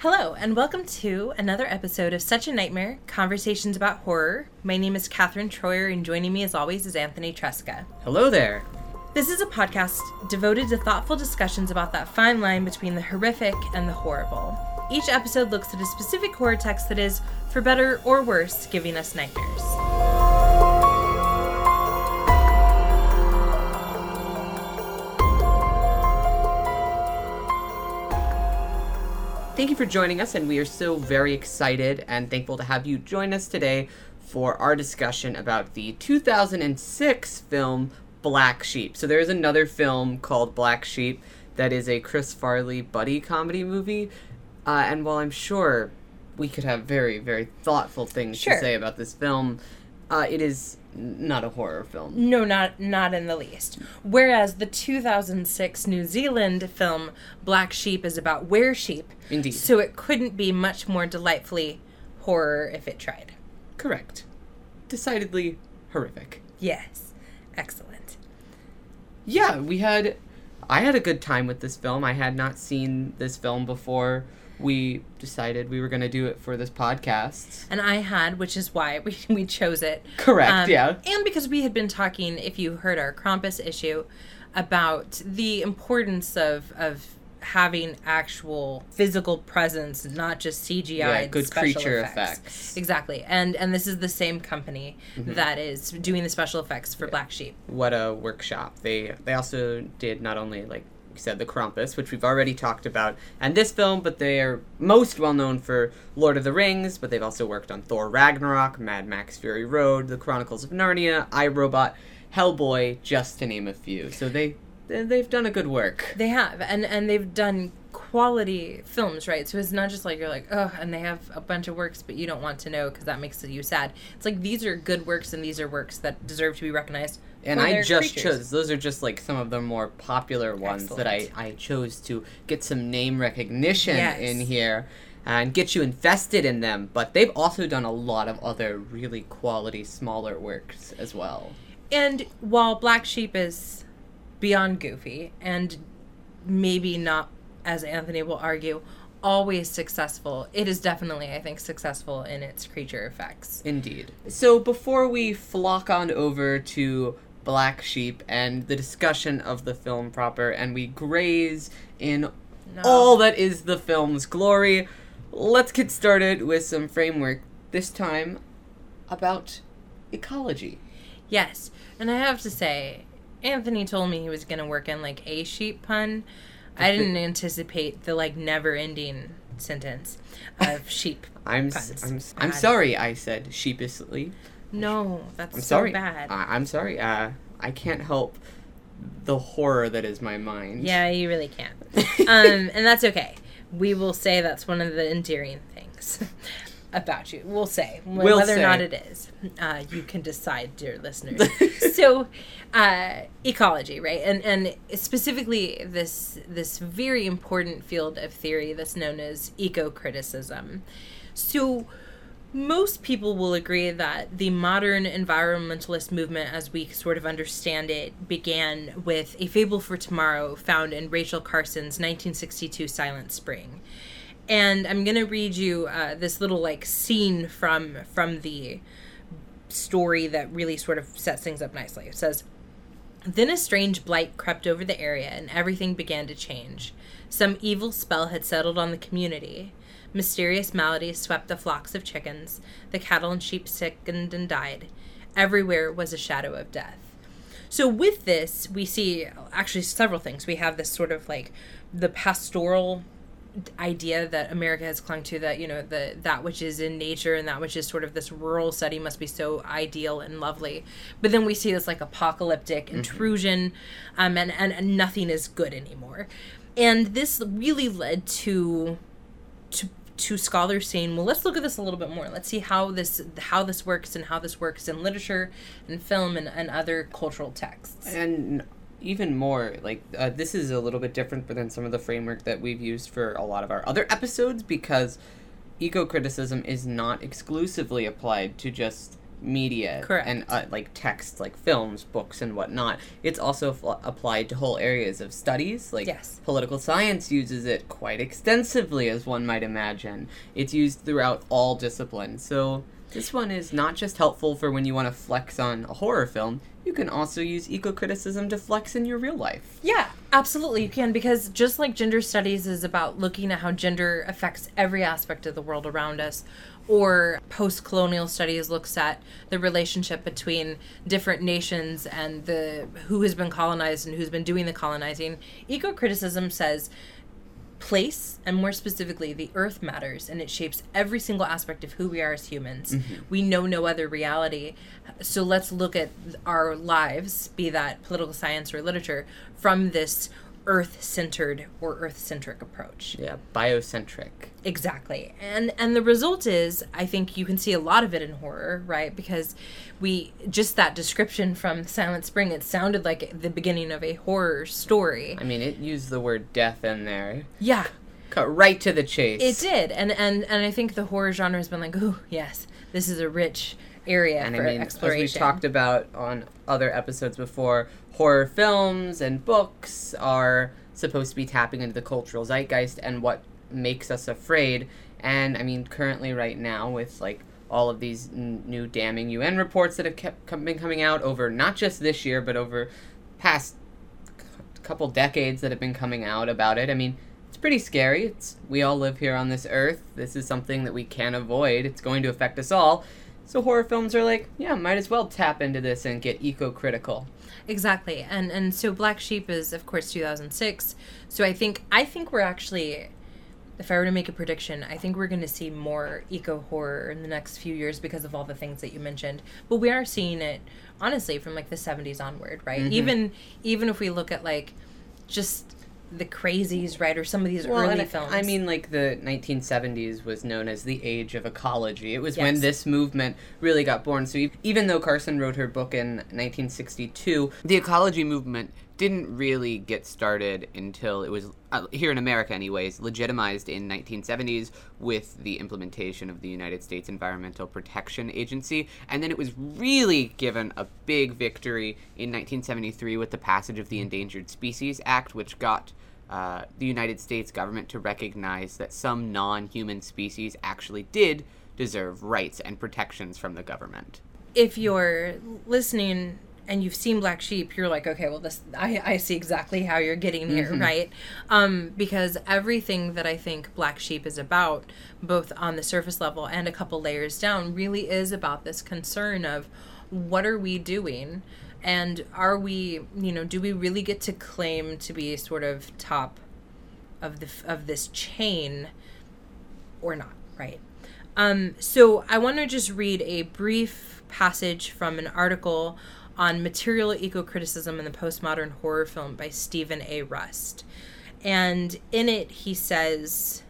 Hello, and welcome to another episode of Such a Nightmare Conversations about Horror. My name is Catherine Troyer, and joining me as always is Anthony Tresca. Hello there. This is a podcast devoted to thoughtful discussions about that fine line between the horrific and the horrible. Each episode looks at a specific horror text that is, for better or worse, giving us nightmares. Thank you for joining us, and we are so very excited and thankful to have you join us today for our discussion about the 2006 film Black Sheep. So, there is another film called Black Sheep that is a Chris Farley buddy comedy movie. Uh, and while I'm sure we could have very, very thoughtful things Sure. to say about this film, uh, it is not a horror film. No, not not in the least. Whereas the 2006 New Zealand film Black Sheep is about were sheep. Indeed. So it couldn't be much more delightfully horror if it tried. Correct. Decidedly horrific. Yes. Excellent. yeah, we had. I had a good time with this film. I had not seen this film before we decided we were going to do it for this podcast. And I had, which is why we, we chose it. Correct, Um, yeah. And because we had been talking, if you heard our Krampus issue, about the importance of of having actual physical presence, not just CGI. Yeah, good creature effects. effects. Exactly. And and this is the same company Mm-hmm. that is doing the special effects for Black Sheep. What a workshop. They they also did not only like said the Krampus, which we've already talked about, and this film, but they are most well known for Lord of the Rings, but they've also worked on Thor Ragnarok, Mad Max Fury Road, The Chronicles of Narnia, iRobot, Hellboy, just to name a few. So they- they've done a good work. They have, and and they've done quality films, right? So it's not just like you're like, oh, and they have a bunch of works, but you don't want to know because that makes you sad. It's like these are good works, and these are works that deserve to be recognized. And I just creatures. chose those are just like some of the more popular ones that I, I chose to get some name recognition Yes. in here and get you invested in them. But they've also done a lot of other really quality smaller works as well. And while Black Sheep is beyond goofy and maybe not, as Anthony will argue, always successful, it is definitely, I think, successful in its creature effects. Indeed. So before we flock on over to Black Sheep and the discussion of the film proper and we graze in No. all that is the film's glory, let's get started with some framework, this time about ecology. Yes, and I have to say, Anthony told me he was gonna work in like a sheep pun. I didn't anticipate the like never-ending sentence of sheep. I'm puns. I'm, I'm sorry I said sheepishly. No, that's I'm so sorry. bad. I, I'm sorry. Uh, I can't help the horror that is my mind. yeah, you really can't. um, and that's okay. We will say that's one of the endearing things about you. We'll say We'll whether or not it is. Uh, you can decide, dear listeners. so, uh, ecology, right? And and specifically this this very important field of theory that's known as eco-criticism. So most people will agree that the modern environmentalist movement, as we sort of understand it, began with A Fable for Tomorrow, found in Rachel Carson's 1962 Silent Spring. And I'm gonna read you uh, this little like scene from from the story that really sort of sets things up nicely. It says. Then a strange blight crept over the area and everything began to change. Some evil spell had settled on the community. Mysterious maladies swept the flocks of chickens. The cattle and sheep sickened and died. Everywhere was a shadow of death. So, with this, we see actually several things. We have this sort of like the pastoral idea that America has clung to that you know the that which is in nature and that which is sort of this rural setting must be so ideal and lovely, but then we see this like apocalyptic intrusion, um, and, and and nothing is good anymore, and this really led to to to scholars saying, well, let's look at this a little bit more. Let's see how this how this works and how this works in literature and film and, and other cultural texts. and even more like uh, this is a little bit different than some of the framework that we've used for a lot of our other episodes because eco criticism is not exclusively applied to just media Correct. and uh, like text like films books and whatnot it's also applied to whole areas of studies like Yes. political science uses it quite extensively as one might imagine it's used throughout all disciplines so this one is not just helpful for when you want to flex on a horror film you can also use eco-criticism to flex in your real life Yeah, absolutely, you can because just like gender studies is about looking at how gender affects every aspect of the world around us, or post colonial studies looks at the relationship between different nations and the who has been colonized and who's been doing the colonizing. Eco criticism says place and more specifically the earth matters and it shapes every single aspect of who we are as humans. Mm-hmm. We know no other reality. So let's look at our lives be that political science or literature from this earth-centered or earth-centric approach. Yeah biocentric. Exactly. And and the result is i think you can see a lot of it in horror right? Because we just that description from silent spring it sounded like the beginning of a horror story. I mean it used the word death in there. Yeah. Cut right to the chase. It did, and and and I think the horror genre has been like, oh yes, this is a rich area and for I mean, exploration. as we've talked about on other episodes before, horror films and books are supposed to be tapping into the cultural zeitgeist and what makes us afraid. And I mean, currently, right now, with like all of these n- new damning UN reports that have kept com- been coming out over not just this year, but over past c- couple decades that have been coming out about it. I mean, it's pretty scary. It's we all live here on this earth. This is something that we can't avoid. It's going to affect us all. So horror films are like, yeah, might as well tap into this and get eco-critical. Exactly, and and so Black Sheep is of course 2006. So I think I think we're actually, if I were to make a prediction, I think we're going to see more eco horror in the next few years because of all the things that you mentioned. But we are seeing it honestly from like the 70s onward, right? Mm-hmm. Even even if we look at like just the crazies, right, or some of these Well, early films. I mean, like the 1970s was known as the age of ecology. It was when this movement really got born. So even though Carson wrote her book in 1962, the ecology movement didn't really get started until it was uh, here in America, anyways, legitimized in 1970s with the implementation of the United States Environmental Protection Agency, and then it was really given a big victory in 1973 with the passage of the Endangered Species Act, which got uh, the United States government to recognize that some non human species actually did deserve rights and protections from the government. if you're listening and you've seen Black Sheep, you're like, okay, well, this I, I see exactly how you're getting here, right? Um, because everything that I think Black Sheep is about, both on the surface level and a couple layers down, really is about this concern of what are we doing, and are we, you know, do we really get to claim to be sort of top of the of this chain or not, right? Um, so I want to just read a brief passage from an article on material eco criticism in the postmodern horror film by Stephen A. Rust. And in it, he says,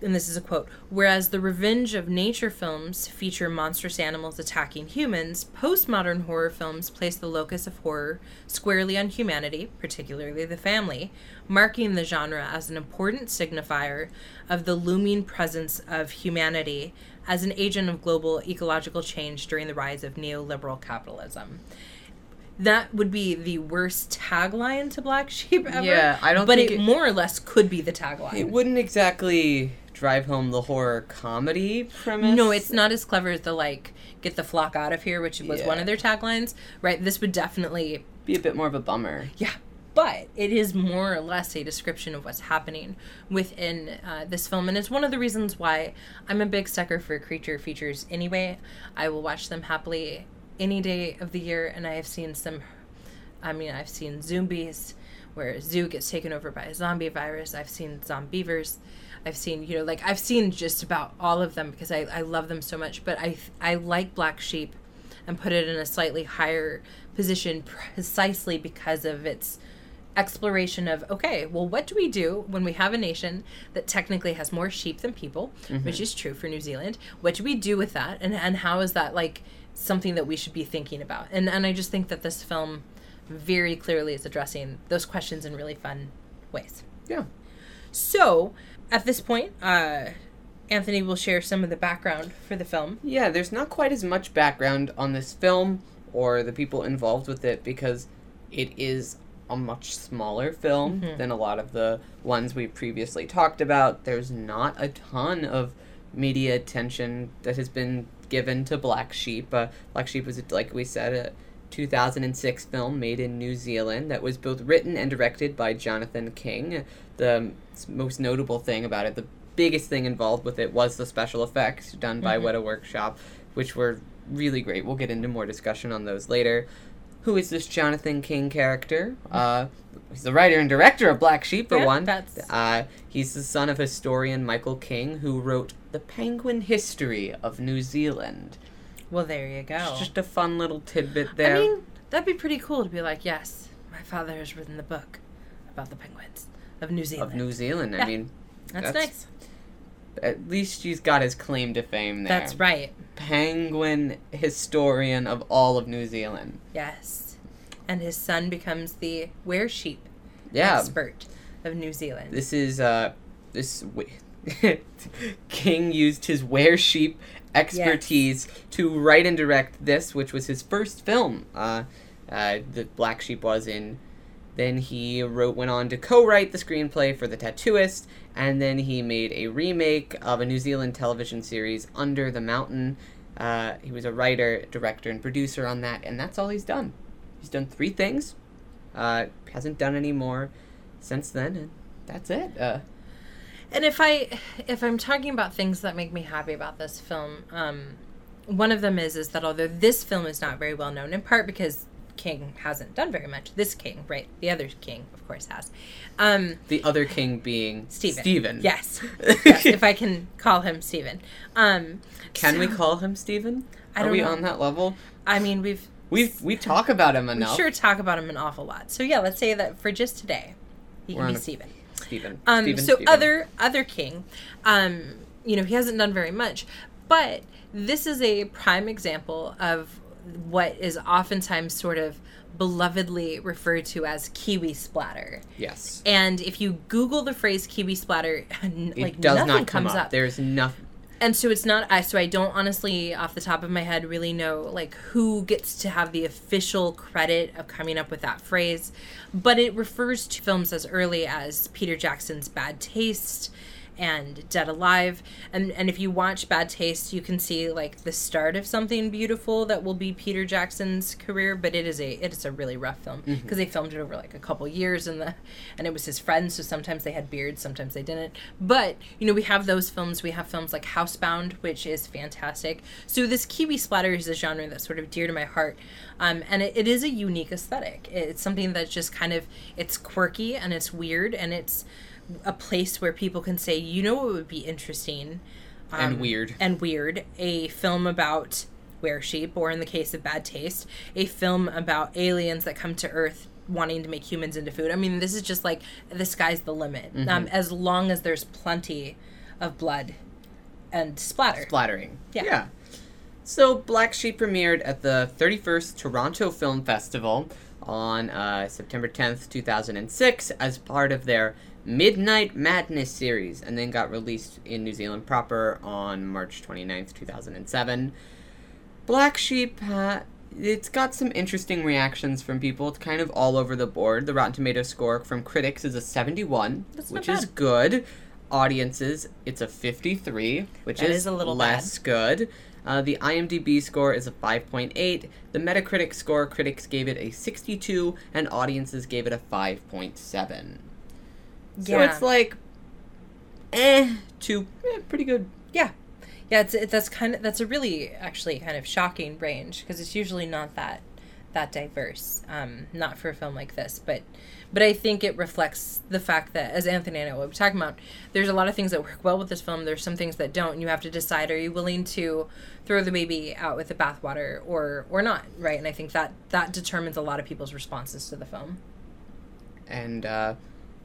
and this is a quote Whereas the revenge of nature films feature monstrous animals attacking humans, postmodern horror films place the locus of horror squarely on humanity, particularly the family, marking the genre as an important signifier of the looming presence of humanity as an agent of global ecological change during the rise of neoliberal capitalism. That would be the worst tagline to Black Sheep ever. Yeah, I don't But think it, it- more or less could be the tagline. It wouldn't exactly drive home the horror comedy premise. No, it's not as clever as the like "get the flock out of here," which was one of their taglines. Right? This would definitely, be a bit more of a bummer. yeah. But it is more or less a description of what's happening within uh, this film, and it's one of the reasons why I'm a big sucker for creature features. Anyway, I will watch them happily any day of the year, and I have seen some. I mean, I've seen Zoombies where a zoo gets taken over by a zombie virus. I've seen Zombeavers. I've seen, you know, like I've seen just about all of them because I, I love them so much. But I I like Black Sheep and put it in a slightly higher position precisely because of its exploration of okay, well, what do we do when we have a nation that technically has more sheep than people, which is true for New Zealand? What do we do with that, and and how is that like something that we should be thinking about? And and I just think that this film very clearly is addressing those questions in really fun ways. Yeah. So, at this point, uh, Anthony will share some of the background for the film. Yeah, there's not quite as much background on this film or the people involved with it because it is a much smaller film Mhm. than a lot of the ones we previously talked about. There's not a ton of media attention that has been given to Black Sheep. Uh, Black Sheep was, like we said, a 2006 film made in New Zealand that was both written and directed by Jonathan King. The most notable thing about it, the biggest thing involved with it, was the special effects done by Mhm. Weta Workshop, which were really great. We'll get into more discussion on those later. Who is this Jonathan King character? Uh, he's the writer and director of Black Sheep, for Yeah, one. that's- Uh, he's the son of historian Michael King, who wrote The Penguin History of New Zealand. Well, there you go. It's just a fun little tidbit there. I mean, that'd be pretty cool to be like, yes, my father has written the book about the penguins of New Zealand. of New Zealand. I mean, That's, that's- nice. At least he's got his claim to fame there. That's right. Penguin historian of all of New Zealand. Yes. And his son becomes the were sheep Yeah. expert of New Zealand. This is uh this King used his were sheep expertise to write and direct this, which was his first film. Uh, uh, the Black Sheep was in. Then he wrote, went on to co-write the screenplay for The Tattooist, and then he made a remake of a New Zealand television series, Under the Mountain. Uh, he was a writer, director, and producer on that, and that's all he's done. He's done three things. Uh, hasn't done any more since then, and that's it. Uh, And if I if I'm talking about things that make me happy about this film, um, one of them is is that although this film is not very well known, in part because King hasn't done very much. This King, right? The other King, of course, has. Um, The other king being Stephen. Stephen. Yes. yes. If I can call him Stephen. Um, Can we call him Stephen? I Are we know. on that level? I mean, we've we've we talk about him enough. we sure talk about him an awful lot. So yeah, let's say that for just today, he We're can be a- Stephen. Stephen. Um, Stephen, so Stephen. other other king, um, you know, he hasn't done very much, but this is a prime example of what is oftentimes sort of belovedly referred to as Kiwi splatter. Yes. And if you Google the phrase Kiwi splatter, It like does nothing not come comes up. up. There's nothing. And so it's not I so I don't honestly off the top of my head really know like who gets to have the official credit of coming up with that phrase, but it refers to films as early as Peter Jackson's Bad Taste and Dead Alive. And and if you watch Bad Taste, you can see like the start of something beautiful that will be Peter Jackson's career, but it is a it is a really rough film because they filmed it over like a couple years and the and it was his friends, so sometimes they had beards, sometimes they didn't. But, you know, we have those films, we have films like Housebound, which is fantastic. So this Kiwi splatter is a genre that's sort of dear to my heart. Um, and it, it is a unique aesthetic. It's something that's just kind of it's quirky and it's weird and it's a place where people can say, you know what would be interesting And um, weird. and weird a film about were sheep or in the case of bad taste a film about aliens that come to earth wanting to make humans into food i mean this is just like the sky's the limit Mm-hmm. um, as long as there's plenty of blood and splatter Flattering. Yeah. So Black Sheep premiered at the 31st Toronto Film Festival on uh, September 10th, 2006, as part of their Midnight Madness series, and then got released in New Zealand proper on March 29th, 2007. Black Sheep, uh, it's got some interesting reactions from people. It's kind of all over the board. The Rotten Tomato score from critics is a 71, That's which is good. Audiences, it's a 53, which is, is a little less good. Uh, the IMDb score is a 5.8. The Metacritic score, critics gave it a 62, and audiences gave it a 5.7. So it's like, eh, to eh, pretty good. yeah. Yeah it's it, that's kind of that's a really actually kind of shocking range because it's usually not that that diverse um not for a film like this but but i think it reflects the fact that as anthony and i were talking about there's a lot of things that work well with this film there's some things that don't and you have to decide are you willing to throw the baby out with the bathwater or or not right? And i think that that determines a lot of people's responses to the film. And uh,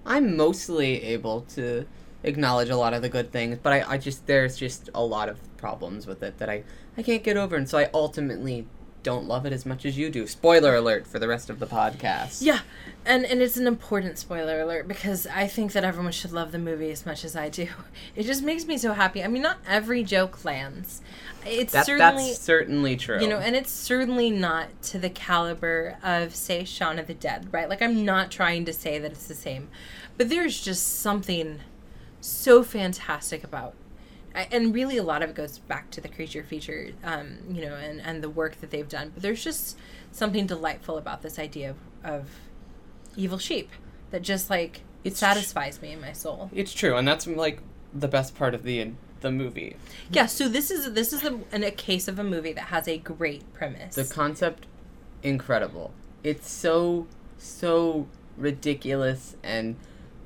I'm mostly able to acknowledge a lot of the good things, but I, I just there's just a lot of problems with it that I I can't get over, and so I ultimately don't love it as much as you do. Spoiler alert for the rest of the podcast. Yeah, and and it's an important spoiler alert because I think that everyone should love the movie as much as I do. It just makes me so happy. I mean, not every joke lands. It's That, certainly that's certainly true. you know, and it's certainly not to the caliber of say Shaun of the Dead, right? Like I'm not trying to say that it's the same, but there's just something so fantastic about and really a lot of it goes back to the creature feature um, you know and, and the work that they've done but there's just something delightful about this idea of, of evil sheep that just like it It's tr- satisfies me in my soul it's true, and that's like the best part of the the movie. yeah so this is this is a, an, a case of a movie that has a great premise The concept, incredible. It's so so ridiculous and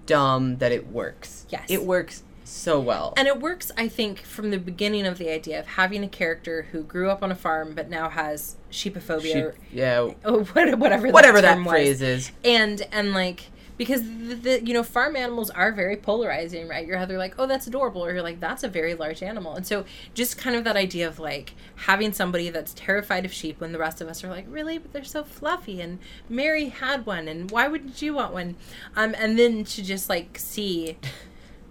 dumb that it works. Yes. it works so well. And it works, I think, from the beginning of the idea of having a character who grew up on a farm but now has sheepophobia, She- or, yeah, or what- whatever whatever that, that was. phrase is. and and like because the, the you know farm animals are very polarizing right you're either like oh that's adorable or you're like that's a very large animal and so just kind of that idea of like having somebody that's terrified of sheep when the rest of us are like really but they're so fluffy and mary had one and why wouldn't you want one um and then to just like see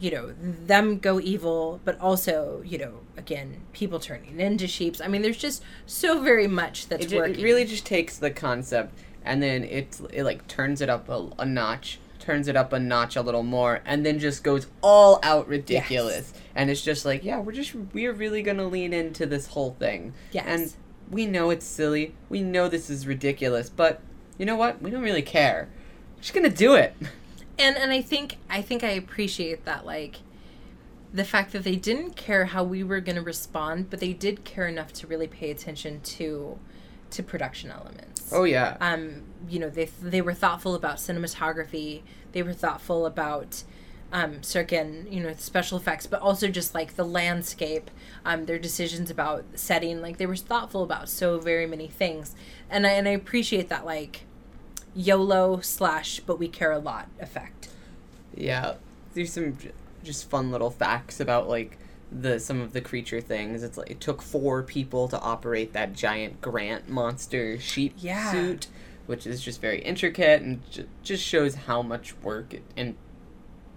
you know them go evil but also you know again people turning into sheeps i mean there's just so very much that's It, ju- working it really just takes the concept and then it it like turns it up a, a notch, turns it up a notch a little more, and then just goes all out ridiculous. And it's just like, yeah, we're just we're really gonna lean into this whole thing. Yes. And we know it's silly. We know this is ridiculous, but you know what? We don't really care. We're just gonna do it. and and I think I think I appreciate that like the fact that they didn't care how we were going to respond, but they did care enough to really pay attention to to production elements. Oh yeah. Um, you know, they they were thoughtful about cinematography. They were thoughtful about um, certain, you know, special effects, but also just like the landscape, um, their decisions about setting. Like they were thoughtful about so very many things, and I and I appreciate that like YOLO slash but we care a lot effect. Yeah, there's some j- just fun little facts about like the some of the creature things. It's like it took four people to operate that giant Grant monster sheep Yeah. suit, which is just very intricate and j- just shows how much work it, and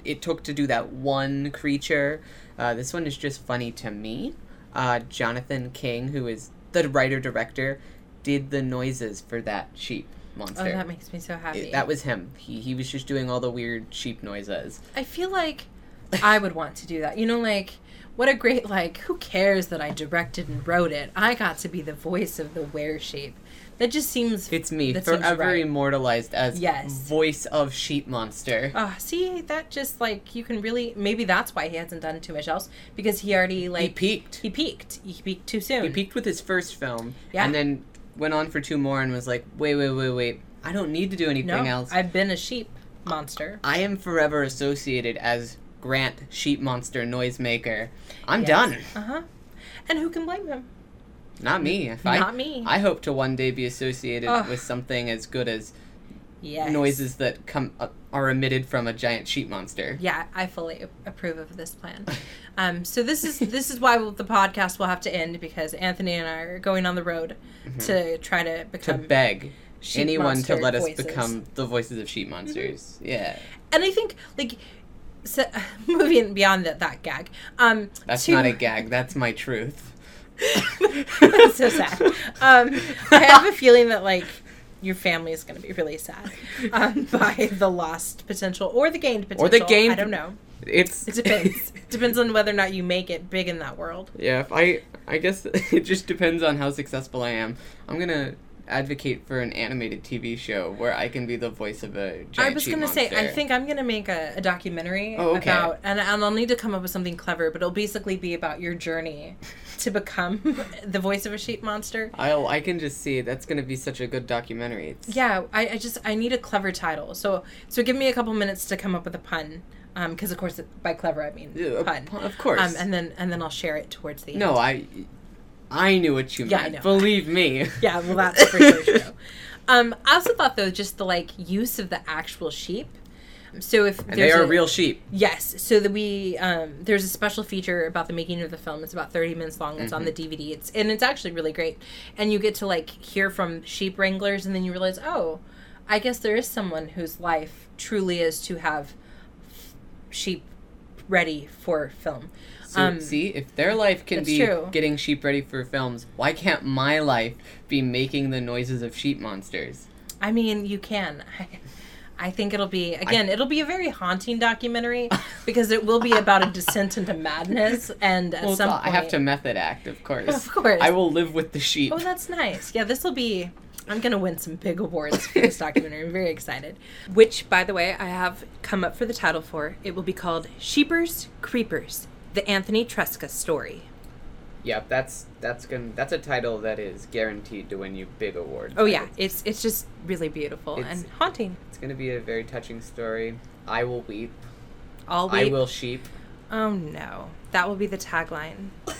it took to do that one creature. Uh, this one is just funny to me. Uh, Jonathan King, who is the writer director, did the noises for that sheep monster. Oh, that makes me so happy. It- that was him. He he was just doing all the weird sheep noises. I feel like I would want to do that. You know, like what a great like. Who cares that I directed and wrote it? I got to be the voice of the were sheep. That just seems. It's me, forever right. immortalized as Yes. voice of sheep monster. Ah, see that just like you can really maybe that's why he hasn't done too much else because he already like he peaked. he peaked he peaked too soon. He peaked with his first film, Yeah. and then went on for two more and was like, "Wait, wait, wait, wait! I don't need to do anything no, else. I've been a sheep monster. I am forever associated as Grant Sheep Monster Noisemaker. I'm Yes. done. Uh huh. And who can blame him? Not me. If I, Not me. I hope to one day be associated Ugh. with something as good as Yes. noises that come uh, are emitted from a giant sheep monster. Yeah, I fully approve of this plan. Um, so this is this is why the podcast will have to end because Anthony and I are going on the road to try to Mm-hmm. To become beg anyone to let us voices. Mm-hmm. become the voices of sheep monsters. Yeah. And I think like so, moving beyond that that gag. Um, That's to- not a gag. That's my truth. That's so sad. Um, I have a feeling that like your family is going to be really sad um, by the lost potential or the gained potential. Or the gained- I don't know. It's It depends. It depends on whether or not you make it big in that world. yeah. If I I guess it just depends on how successful I am. I'm gonna advocate for an animated TV show where I can be the voice of a giant I was gonna say, I think I'm gonna make a, a documentary Oh, okay. about, and, and I'll need to come up with something clever, but it'll basically be about your journey to become the voice of a sheep monster. I'll I can just see that's gonna be such a good documentary. It's, Yeah, I, I just I need a clever title. So so give me a couple minutes to come up with a pun, because of course by clever I mean Yeah, pun. Of course. Um, and then and then I'll share it towards the no, end. I I knew what you Yeah, I meant. know. Believe me. Yeah, well that's for sure true. Um, I also thought though just the like use of the actual sheep. So if And they are a- real sheep. Yes. So that we um, there's a special feature about the making of the film. It's about 30 minutes long. It's on the DVD. It's and it's actually really great. And you get to like hear from sheep wranglers, and then you realize, oh, I guess there is someone whose life truly is to have sheep ready for film. So, Um, see, if their life can be true. getting sheep ready for films, why can't my life be making the noises of sheep monsters? I mean, you can. I, I think it'll be again. it'll be a very haunting documentary because it will be about a descent into madness. And at Well, some I have to method act, of course. Of course. I will live with the sheep. Oh, that's nice. Yeah, this will be. I'm gonna win some big awards for this documentary. I'm very excited. Which, by the way, I have come up for the title for. It will be called Sheepers Creepers: The Anthony Tresca Story. Yep, that's that's gonna that's a title that is guaranteed to win you big awards. Oh yeah, it's it's just really beautiful It's- and haunting. It's gonna be a very touching story. I will weep. All I will sheep. Oh no, that will be the tagline.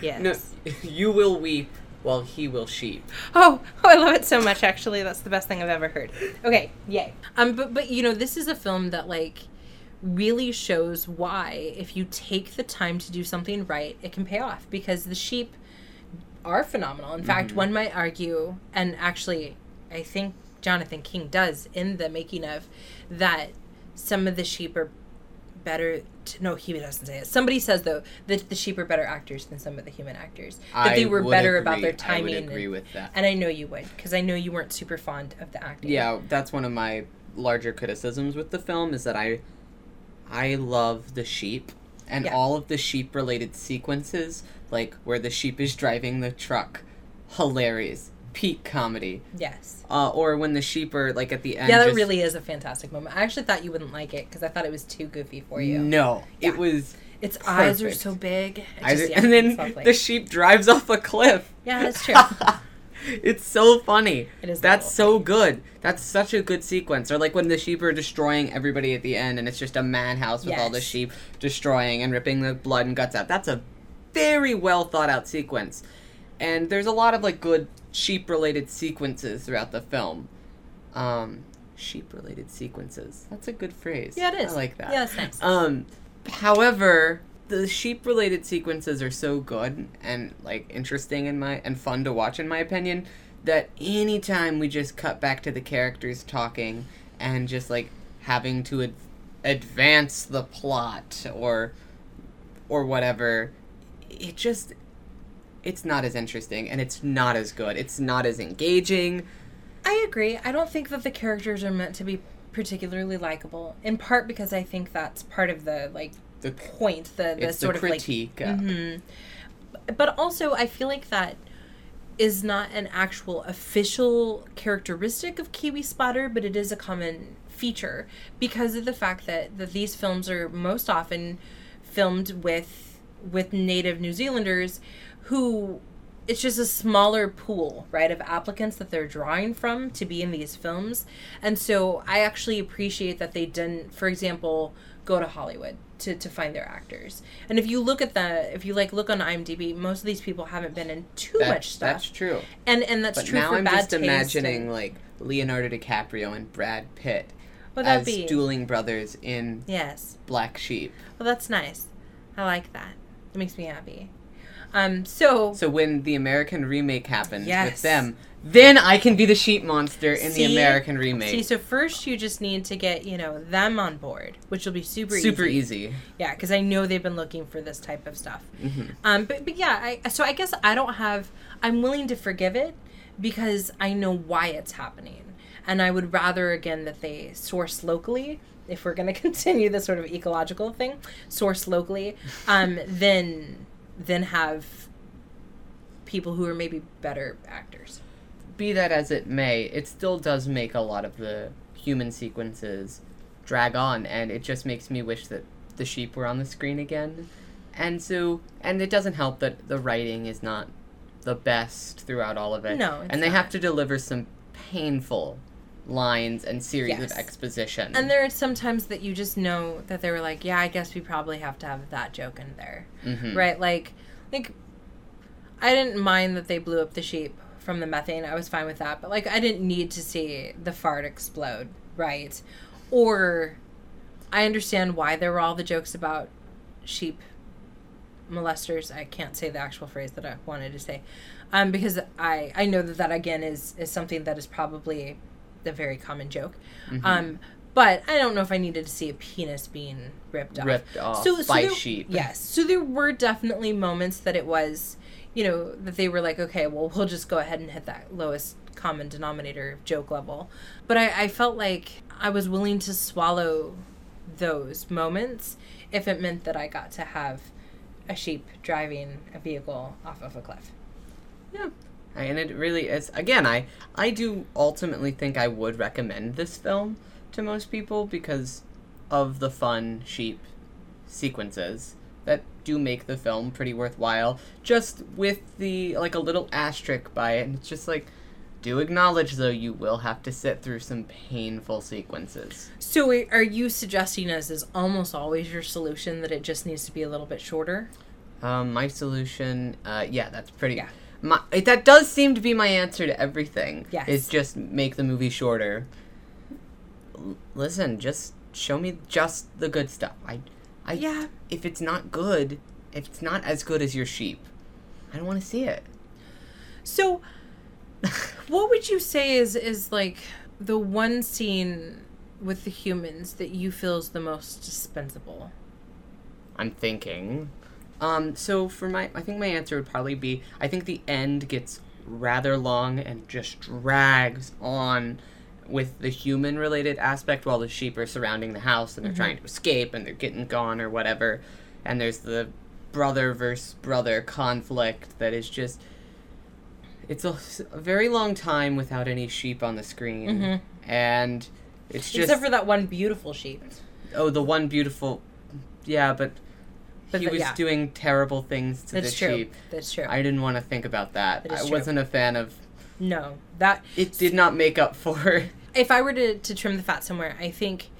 Yes. No, you will weep while he will sheep. Oh, oh, I love it so much. Actually, that's the best thing I've ever heard. Okay, yay. Um, but but you know, this is a film that like really shows why if you take the time to do something right, it can pay off because the sheep are phenomenal. In fact, mm-hmm. one might argue, and actually, I think Jonathan King does in the making of that some of the sheep are better. To, no, he doesn't say it. Somebody says though that the sheep are better actors than some of the human actors. That they were better about agree. their I would timing. agree and, with that. and I know you would because I know you weren't super fond of the acting. Yeah, that's one of my larger criticisms with the film is that I I love the sheep and Yeah. all of the sheep related sequences, like where the sheep is driving the truck. Hilarious. Peak comedy. Yes. Uh, or when the sheep are like at the end. Yeah, that just- really is a fantastic moment. I actually thought you wouldn't like it because I thought it was too goofy for you. No, Yeah. it was. Its eyes are so big. Just- yeah, and then the sheep drives off a cliff. yeah, that's true. it's so funny. It is That's so good. That's such a good sequence. Or like when the sheep are destroying everybody at the end, and it's just a madhouse with all the sheep destroying and ripping the blood and guts out. That's a very well thought out sequence. And there's a lot of like good sheep related sequences throughout the film. Um, sheep related sequences. That's a good phrase. yeah, it is. I like that. Yeah, that's nice. Um, however, the sheep related sequences are so good and like interesting in my and fun to watch in my opinion that anytime we just cut back to the characters talking and just like having to ad- advance the plot or or whatever it just it's not as interesting and it's not as good it's not as engaging I agree. I don't think that the characters are meant to be particularly likable. In part because I think that's part of the like the point, the the sort the of like critique of- Mhm. But also, I feel like that is not an actual official characteristic of Kiwi Splatter, but it is a common feature because of the fact that, that these films are most often filmed with with native New Zealanders who it's just a smaller pool, right, of applicants that they're drawing from to be in these films. And so I actually appreciate that they didn't, for example, go to Hollywood to, to find their actors. And if you look at the if you like look on IMDb, most of these people haven't been in too That- much stuff. that's true and and that's But true now for I'm bad just taste imagining and- like Leonardo DiCaprio and Brad Pitt well, that'd as be dueling brothers in yes. Black Sheep. Well, that's nice. I like that. It makes me happy. Um. So, So when the American remake happens Yes. with them, then I can be the sheep monster in the American remake. see, so first you just need to get you know them on board, which will be super Super easy. easy. Yeah, because I know they've been looking for this type of stuff. Mhm. Um, but but yeah, I so I guess I don't have. I'm willing to forgive it because I know why it's happening, and I would rather again that they source locally. If we're going to continue this sort of ecological thing, source locally, um, then than have people who are maybe better actors. Be that as it may, it still does make a lot of the human sequences drag on, and it just makes me wish that the sheep were on the screen again. And so, and it doesn't help that the writing is not the best throughout all of it. No, it's and they have to deliver some painful lines and series Yes. of exposition. And there are some times that you just know that they were like, yeah, I guess we probably have to have that joke in there. Mhm. right? Like, like I didn't mind that they blew up the sheep from the methane. I was fine with that, but like I didn't need to see the fart explode, right? Or I understand why there were all the jokes about sheep molesters. I can't say the actual phrase that I wanted to say, um, because I I know that that again is is something that is probably a very common joke. Mhm. Um, but I don't know if I needed to see a penis being ripped off. Ripped off So- so by there- sheep. Yes. So there were definitely moments that it was, you know, that they were like, okay, well, we'll just go ahead and hit that lowest common denominator joke level. But I, I felt like I was willing to swallow those moments if it meant that I got to have a sheep driving a vehicle off of a cliff. Yeah. And it really is again, I I do ultimately think I would recommend this film to most people because of the fun sheep sequences that do make the film pretty worthwhile. Just with the like a little asterisk by it, and it's just like do acknowledge though you will have to sit through some painful sequences. So are you suggesting as is almost always your solution that it just needs to be a little bit shorter? Um, my solution, uh, yeah, that's pretty. Yeah. My it, that does seem to be my answer to everything. Yes. Is just make the movie shorter. L- listen, just show me just the good stuff. I, I. Yeah. If it's not good, if it's not as good as your sheep, I don't want to see it. So what would you say is is like the one scene with the humans that you feel is the most dispensable? I'm thinking. Um, so for my, I think my answer would probably be, I think the end gets rather long and just drags on with the human related aspect while the sheep are surrounding the house and they're trying to escape and they're getting gone or whatever. And there's the brother versus brother conflict that is just, it's a, a very long time without any sheep on the screen. Mhm. And it's just, Except for that one beautiful sheep. oh, the one beautiful, yeah, but But he the- was yeah. doing terrible things to That's the true. sheep. That's true. I didn't want to think about that. That I true. wasn't a fan of. no, that It did not make up for. If I were to, to trim the fat somewhere, I think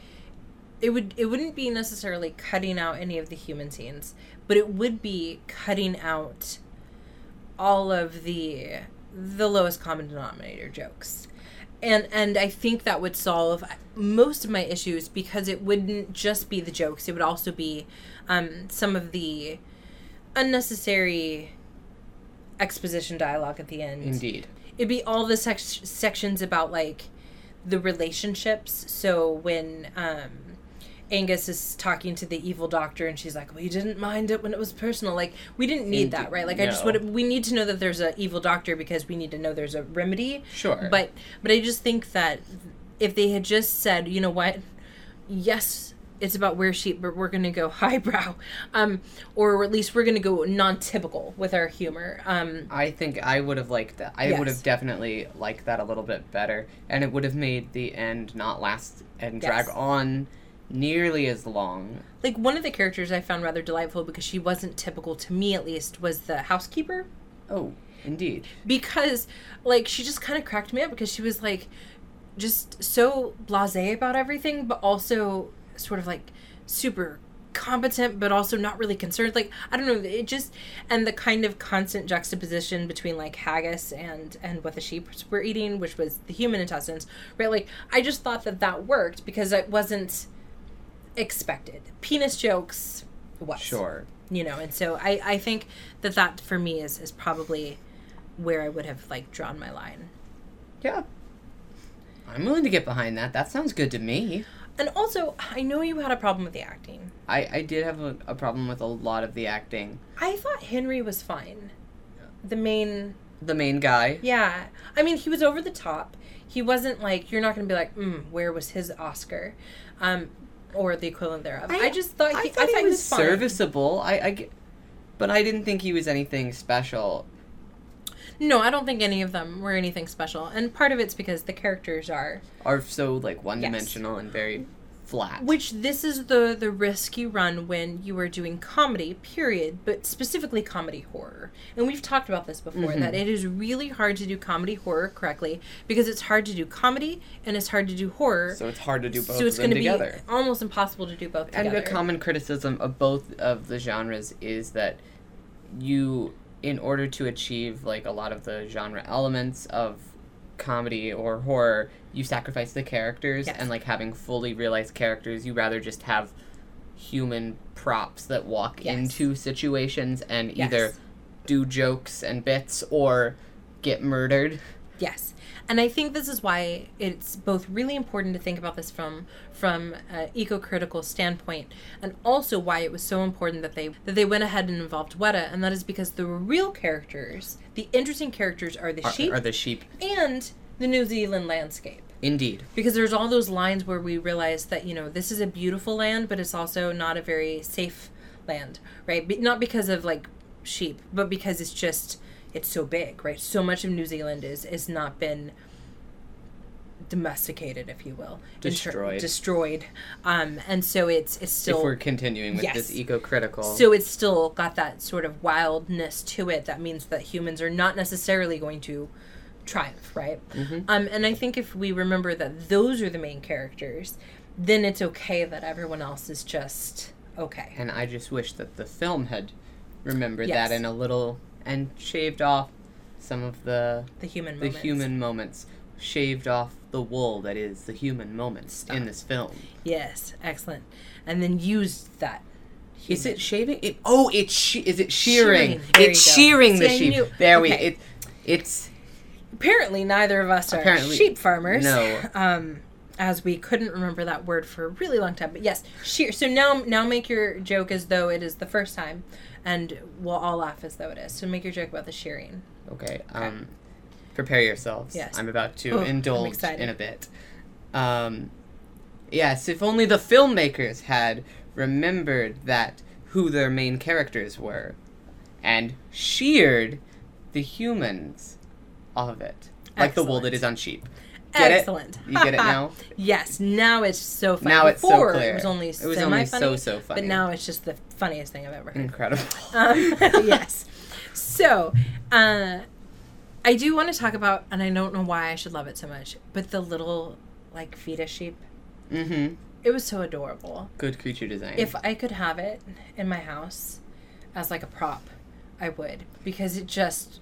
it would it wouldn't be necessarily cutting out any of the human scenes, but it would be cutting out all of the the lowest common denominator jokes. And and I think that would solve most of my issues because it wouldn't just be the jokes, it would also be um, some of the unnecessary exposition dialogue at the end Indeed. it'd be all the sec- sections about like the relationships. So when um angus is talking to the evil doctor and she's like well you didn't mind it when it was personal. Like we didn't need that right? Like i just no. would we need to know that there's an evil doctor because we need to know there's a remedy. Sure. but but i just think that if they had just said you know what? Yes it's about where sheep but we're gonna go highbrow um or at least we're gonna go non-typical with our humor um I think I would have liked that. I would have definitely liked that a little bit better, and it would have made the end not last and drag Yes. on nearly as long. like one of the characters I found rather delightful because she wasn't typical to me at least was the housekeeper Oh, indeed. because like she just kind of cracked me up because she was like just so blasé about everything but also sort of like super competent but also not really concerned like I don't know it just and the kind of constant juxtaposition between like haggis and and what the sheep were eating which was the human intestines right like I just thought that that worked because it wasn't expected penis jokes what Sure. you know and so i i think that that for me is is probably where i would have like drawn my line Yeah. I'm willing to get behind that. That sounds good to me. And also i know you had a problem with the acting I, I did have a, a problem with a lot of the acting. i thought henry was fine the main The main guy. yeah i mean he was over the top he wasn't like you're not gonna be like mm, where was his oscar um or the equivalent thereof i, just thought he, I thought, he was, fine. serviceable. I, I but I didn't think he was anything special. No i don't think any of them were anything special and part of it's because the characters are Are so like one dimensional and very flat. Which this is the the risk you run when you are doing comedy, period, but specifically comedy horror. And we've talked about this before Mhm. that it is really hard to do comedy horror correctly because it's hard to do comedy and it's hard to do horror. so it's hard to do both so it's going to together. be almost impossible to do both and together. the common criticism of both of the genres is that you in order to achieve like a lot of the genre elements of comedy or horror, you sacrifice the characters Yes. and like having fully realized characters, you rather just have human props that walk Yes. into situations and Yes. either do jokes and bits or get murdered. Yes. And I think this is why it's both really important to think about this from from an eco-critical standpoint and also why it was so important that they that they went ahead and involved Weta and that is because the real characters, the interesting characters are the Are, sheep are the sheep and the New Zealand landscape. indeed? Because there's all those lines where we realize that, you know, this is a beautiful land, but it's also not a very safe land, right? Be- not because of like sheep, but because it's just it's so big, right? So much of New Zealand is is not been domesticated, if you will, In ter- Destroyed. destroyed, um, and so it's it's still if we're continuing with this eco-critical. so it's still got that sort of wildness to it that means that humans are not necessarily going to triumph, right? Mhm. Um, and I think if we remember that those are the main characters, then it's okay that everyone else is just okay. And I just wish that the film had remembered Yes. that in a little and shaved off some of the The human the moments. human moments, shaved off the wool that is the human moments Stop. in this film. Yes, excellent. And then used that. Is human- it shaving? It, oh, it's she- is it shearing? Shearing. It's shearing the I sheep. knew- There we it. It's Apparently, neither of us are sheep farmers. no. Um, as we couldn't remember that word for a really long time. But yes, shear. So now, now make your joke as though it is the first time, and we'll all laugh as though it is. So make your joke about the shearing. okay. Um, prepare yourselves. Yes. I'm about to Oh, indulge in a bit. Um, yes, if only the filmmakers had remembered that who their main characters were, and sheared the humans off of it, like the wool that is on sheep. Get it? Excellent. You get it now? yes. Now it's so funny. Now it's so Before, clear. It was only It was only funny. so, so funny. But now it's just the funniest thing I've ever heard. Incredible. Um, yes. So, uh, I do want to talk about, and I don't know why I should love it so much, but the little like fetus sheep. mm-hmm. It was so adorable. Good creature design. If I could have it in my house as like a prop, I would because it just.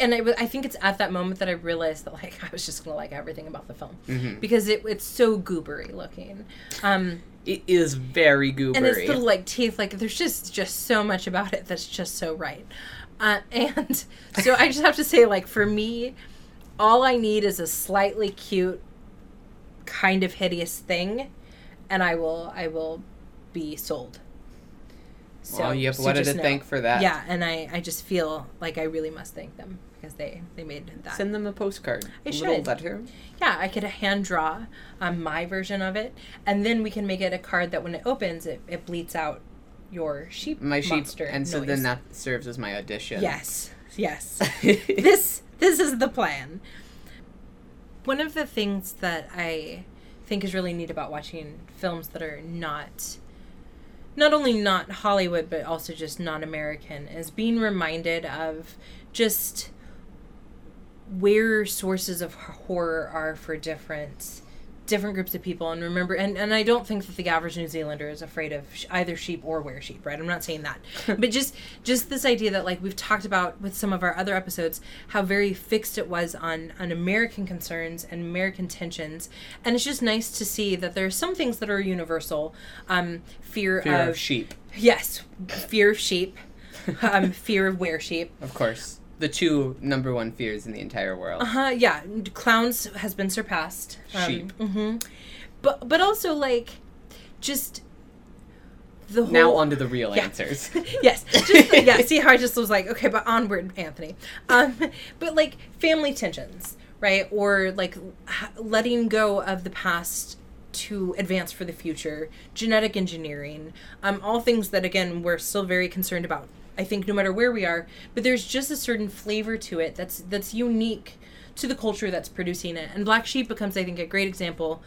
And I think it's at that moment that I realized that like I was just gonna like everything about the film Mhm. because it, it's so goobery looking, um, It is very goobery. and its little like teeth like there's just just so much about it that's just so right, uh, and so I just have to say like for me, all I need is a slightly cute, kind of hideous thing, and I will I will be sold. So, well, you have so Weta just to know. thank for that. Yeah, and I I just feel like I really must thank them because they they made that. Send them a postcard. I a little letter. Yeah, I could hand draw um, my version of it, and then we can make it a card that when it opens, it, it bleats out your sheep My sheep, monster and so then that serves as my audition. Yes, yes. this this is the plan. One of the things that I think is really neat about watching films that are not not only not Hollywood but also just not American is being reminded of just where sources of horror are for different different groups of people. And remember and, and i don't think that the average new zealander is afraid of sh- either sheep or were sheep right? I'm not saying that. But just just this idea that like we've talked about with some of our other episodes how very fixed it was on on american concerns and american tensions. And it's just nice to see that there are some things that are universal. Um fear, Fear of, of sheep, yes. Fear of sheep. Um fear of were sheep. Of course. The two number one fears in the entire world. Uh huh. Yeah, clowns has been surpassed. Sheep. hmm But but also like, just the whole. now on to the real Yeah. answers. yes. Just, yeah. See how I just was like, okay, but onward, Anthony. Um, but like family tensions, right? Or like letting go of the past to advance for the future, genetic engineering, um, all things that again we're still very concerned about. I think no matter where we are, but there's just a certain flavor to it that's that's unique to the culture that's producing it. And Black Sheep becomes, I think, a great example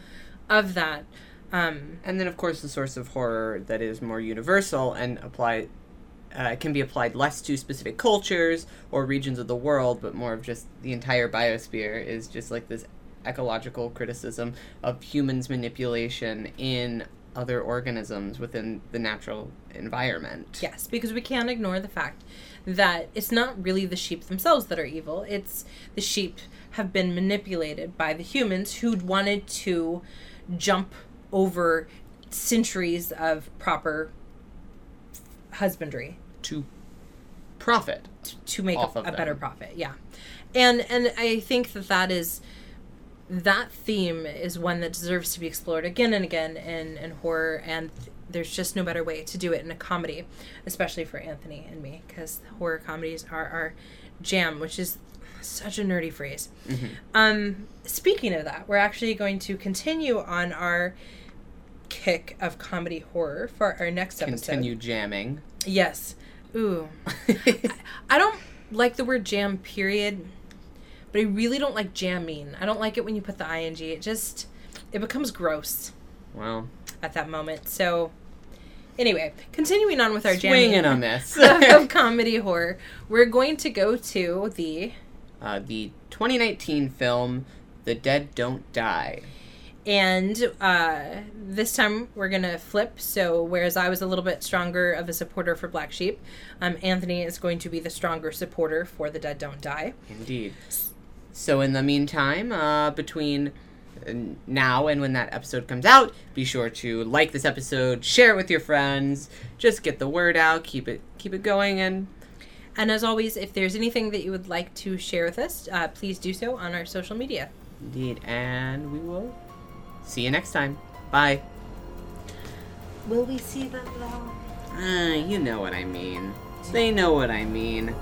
of that. Um, and then, of course, the source of horror that is more universal and apply uh, can be applied less to specific cultures or regions of the world, but more of just the entire biosphere is just like this ecological criticism of humans' manipulation in other organisms within the natural environment. Yes, because we can't ignore the fact that it's not really the sheep themselves that are evil. It's the sheep have been manipulated by the humans who wanted to jump over centuries of proper husbandry To profit. to, to make a, a better profit. Yeah, and and I think that that is that theme is one that deserves to be explored again and again in in horror, and th- there's just no better way to do it in a comedy, especially for Anthony and me, because horror comedies are our jam, which is such a nerdy phrase. Mm-hmm. Um, speaking of that, we're actually going to continue on our kick of comedy horror for our next episode. Continue jamming. Yes. Ooh. I don't like the word jam, period. But I really don't like jamming. I don't like it when you put the ing. It just it becomes gross well, at that moment. So anyway, continuing on with our swinging jamming on this. of comedy horror, we're going to go to the uh, the 2019 film The Dead Don't Die. and uh, this time we're gonna flip. So whereas I was a little bit stronger of a supporter for Black Sheep, um, Anthony is going to be the stronger supporter for The Dead Don't Die. Indeed. So, in the meantime, uh, between uh, now and when that episode comes out, be sure to like this episode, share it with your friends, just get the word out, keep it keep it going, and And as always, if there's anything that you would like to share with us, uh, please do so on our social media. indeed, and we will see you next time. Bye. Will we see them though? Uh, you know what I mean. They know what I mean.